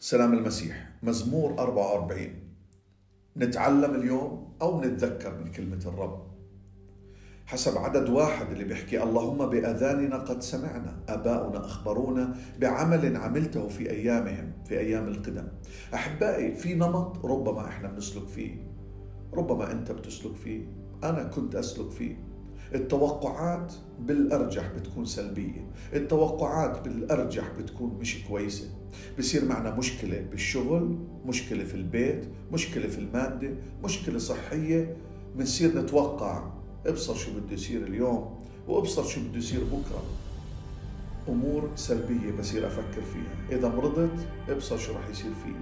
سلام المسيح مزمور 44 نتعلم اليوم أو نتذكر من كلمة الرب. حسب عدد واحد اللي بيحكي اللهم بأذاننا قد سمعنا أباؤنا أخبرونا بعمل عملته في أيامهم في أيام القدم. أحبائي في نمط ربما إحنا بنسلك فيه. ربما أنت بتسلك فيه أنا كنت أسلك فيه. التوقعات بالأرجح بتكون سلبية. التوقعات بالأرجح بتكون مش كويسة. بصير معنا مشكلة بالشغل مشكلة في البيت مشكلة في المادة مشكلة صحية. بنصير نتوقع أبصر شو بده يصير اليوم وأبصر شو بده يصير بكرة. أمور سلبية بصير أفكر فيها. إذا مرضت أبصر شو رح يصير فيي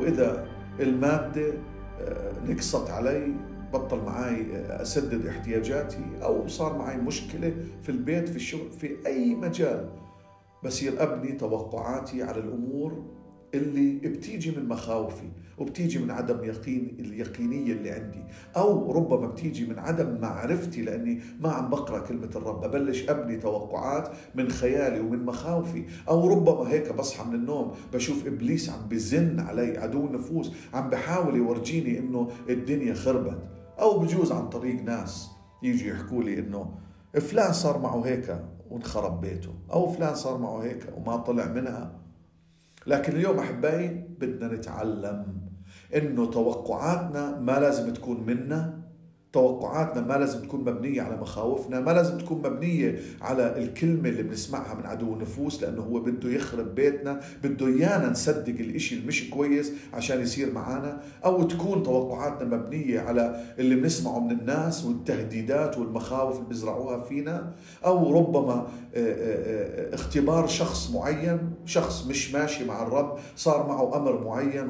وإذا المادة آه، نقصت علي بطل معي أسدد احتياجاتي أو صار معي مشكلة في البيت في الشغل في أي مجال. بصير ابني توقعاتي على الأمور اللي بتيجي من مخاوفي وبتيجي من عدم يقين اليقينية اللي عندي. أو ربما بتيجي من عدم معرفتي لأني ما عم بقرأ كلمة الرب. أبلش أبني توقعات من خيالي ومن مخاوفي. أو ربما هيك بصحى من النوم بشوف إبليس عم بزن علي عدو النفوس عم بحاول يورجيني إنه الدنيا خربت. أو بجوز عن طريق ناس يجي يحكوا لي إنه فلان صار معه هيك وانخرب بيته أو فلان صار معه هيك وما طلع منها. لكن اليوم أحبائي بدنا نتعلم إنه توقعاتنا ما لازم تكون منا. توقعاتنا ما لازم تكون مبنية على مخاوفنا ما لازم تكون مبنية على الكلمة اللي بنسمعها من عدو النفوس لأنه هو بده يخرب بيتنا بده إيانا نصدق الإشي المش كويس عشان يصير معنا أو تكون توقعاتنا مبنية على اللي بنسمعه من الناس والتهديدات والمخاوف اللي بيزرعوها فينا أو ربما آه، آه، آه، اختبار شخص معين شخص مش ماشي مع الرب صار معه أمر معين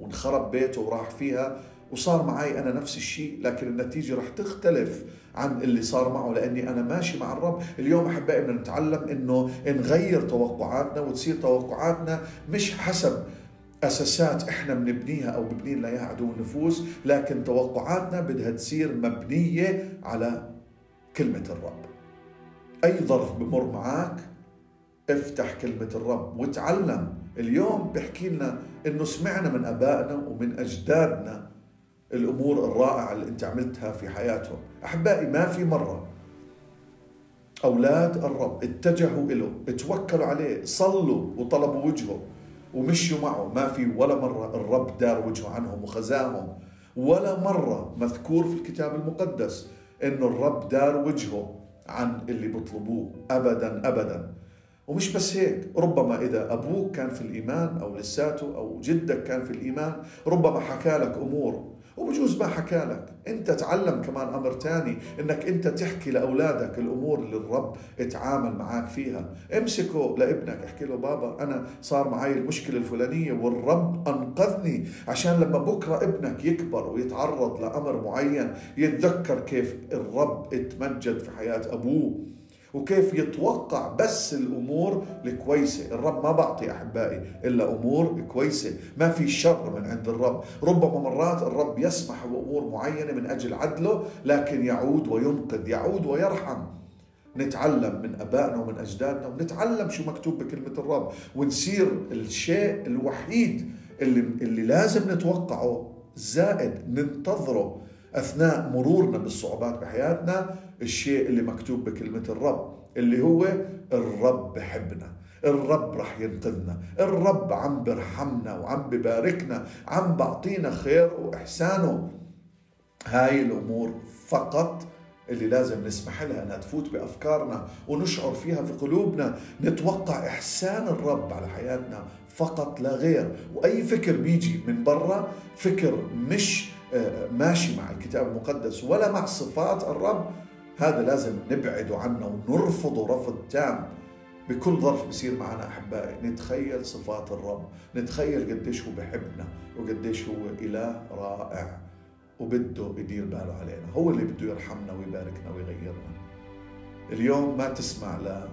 وانخرب بيته وراح فيها. وصار معي أنا نفس الشيء لكن النتيجة رح تختلف عن اللي صار معه لأني أنا ماشي مع الرب. اليوم أحبائي بدنا نتعلم أنه نغير توقعاتنا وتصير توقعاتنا مش حسب أساسات إحنا بنبنيها أو ببني لنا إياها عدو النفوس لكن توقعاتنا بدها تصير مبنية على كلمة الرب. أي ظرف بمر معك افتح كلمة الرب وتعلم. اليوم بحكي لنا إنه سمعنا من آبائنا ومن أجدادنا الأمور الرائعة اللي أنت عملتها في حياتهم. أحبائي ما في مرة أولاد الرب اتجهوا له توكلوا عليه صلوا وطلبوا وجهه ومشوا معه. ما في ولا مرة الرب دار وجهه عنهم وخزاهم. ولا مرة مذكور في الكتاب المقدس إنه الرب دار وجهه عن اللي بيطلبوه. ابدا ابدا. ومش بس هيك ربما إذا أبوك كان في الإيمان أو لساته أو جدك كان في الإيمان ربما حكى لك أمور وبجوز ما حكى لك انت تعلم كمان أمر تاني إنك انت تحكي لأولادك الأمور اللي الرب اتعامل معك فيها. امسكه لابنك. احكي له بابا أنا صار معي المشكلة الفلانية والرب أنقذني عشان لما بكرة ابنك يكبر ويتعرض لأمر معين يتذكر كيف الرب اتمجد في حياة أبوه. وكيف يتوقع بس الأمور الكويسة، الرب ما بعطي أحبائي إلا أمور كويسة، ما في شر من عند الرب، ربما مرات الرب يسمح بأمور معينة من أجل عدله لكن يعود وينقذ، يعود ويرحم. نتعلم من أبائنا ومن أجدادنا ونتعلم شو مكتوب بكلمة الرب. ونصير الشيء الوحيد اللي اللي لازم نتوقعه زائد ننتظره أثناء مرورنا بالصعوبات بحياتنا الشيء اللي مكتوب بكلمة الرب اللي هو الرب بحبنا الرب رح ينقذنا الرب عم برحمنا وعم بباركنا عم بعطينا خير وإحسانه. هاي الأمور فقط اللي لازم نسمح لها أنها تفوت بأفكارنا ونشعر فيها في قلوبنا نتوقع إحسان الرب على حياتنا فقط لا غير. وأي فكر بيجي من برا فكر مش ماشي مع الكتاب المقدس ولا مع صفات الرب هذا لازم نبعده عنه ونرفضه رفض تام. بكل ظرف بصير معنا أحبائي نتخيل صفات الرب نتخيل قديش هو بحبنا وقديش هو إله رائع. وبده يدير باله علينا. هو اللي بده يرحمنا ويباركنا ويغيرنا. اليوم ما تسمع لا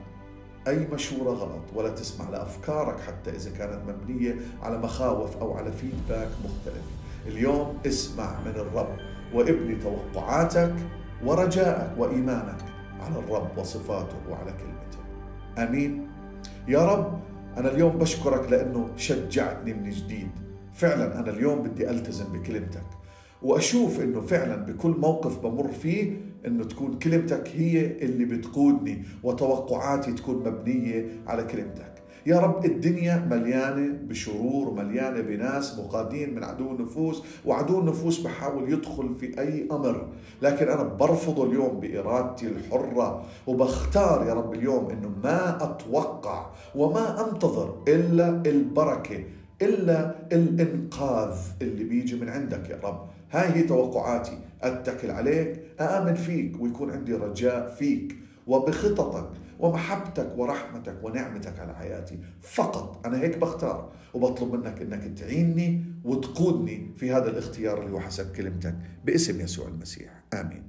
أي مشورة غلط ولا تسمع لأفكارك حتى إذا كانت مبنية على مخاوف أو على فيدباك مختلف. اليوم اسمع من الرب وابني توقعاتك ورجائك وإيمانك على الرب وصفاته وعلى كلمته. آمين. يا رب أنا اليوم بشكرك لأنه شجعتني من جديد. فعلا أنا اليوم بدي ألتزم بكلمتك. وأشوف أنه فعلا بكل موقف بمر فيه أنه تكون كلمتك هي اللي بتقودني وتوقعاتي تكون مبنية على كلمتك. يا رب الدنيا مليانة بشرور مليانة بناس مقادين من عدو النفوس وعدو النفوس بحاول يدخل في أي أمر. لكن أنا برفضه اليوم بإرادتي الحرة وبختار يا رب اليوم أنه ما أتوقع وما أنتظر إلا البركة إلا الإنقاذ اللي بيجي من عندك يا رب. هاي هي توقعاتي. أتكل عليك أآمن فيك ويكون عندي رجاء فيك وبخططك ومحبتك ورحمتك ونعمتك على حياتي. فقط أنا هيك بختار وبطلب منك أنك تعيني وتقودني في هذا الاختيار اللي هو حسب كلمتك باسم يسوع المسيح. آمين.